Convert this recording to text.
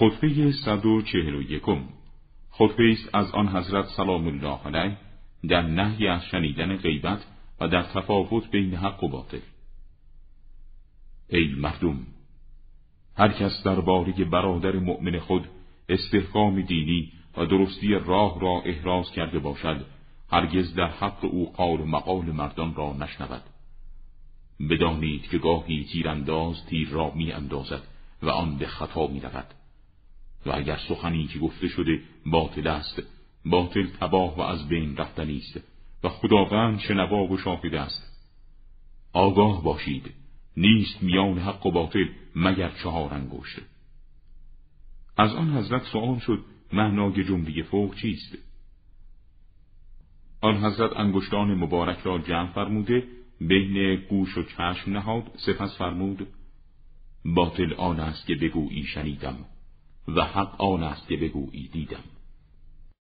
خطبه صد و چهل و یکم. خطبه است از آن حضرت سلام الله علیه در نهی از شنیدن غیبت و در تفاوت بین حق و باطل. ای مردم هر کس درباره برادر مؤمن خود استحکام دینی و درستی راه را احراز کرده باشد هرگز در حق او قال و مقال مردان را نشنود. بدانید که گاهی تیرانداز تیر را می اندازد و آن به خطا می رود و اگر سخنی که گفته شده باطل است باطل تباه و از بین رفتنی است و خداوند شنوا و شاهد است. آگاه باشید نیست میان حق و باطل مگر چهار انگشت. از آن حضرت سوال شد معنای جمله فوق چیست؟ آن حضرت انگشتان مبارک را جمع فرموده بین گوش و چشم نهاد سپس فرمود باطل آن است که بگویی شنیدم. و حق آن است که بگویی دیدم.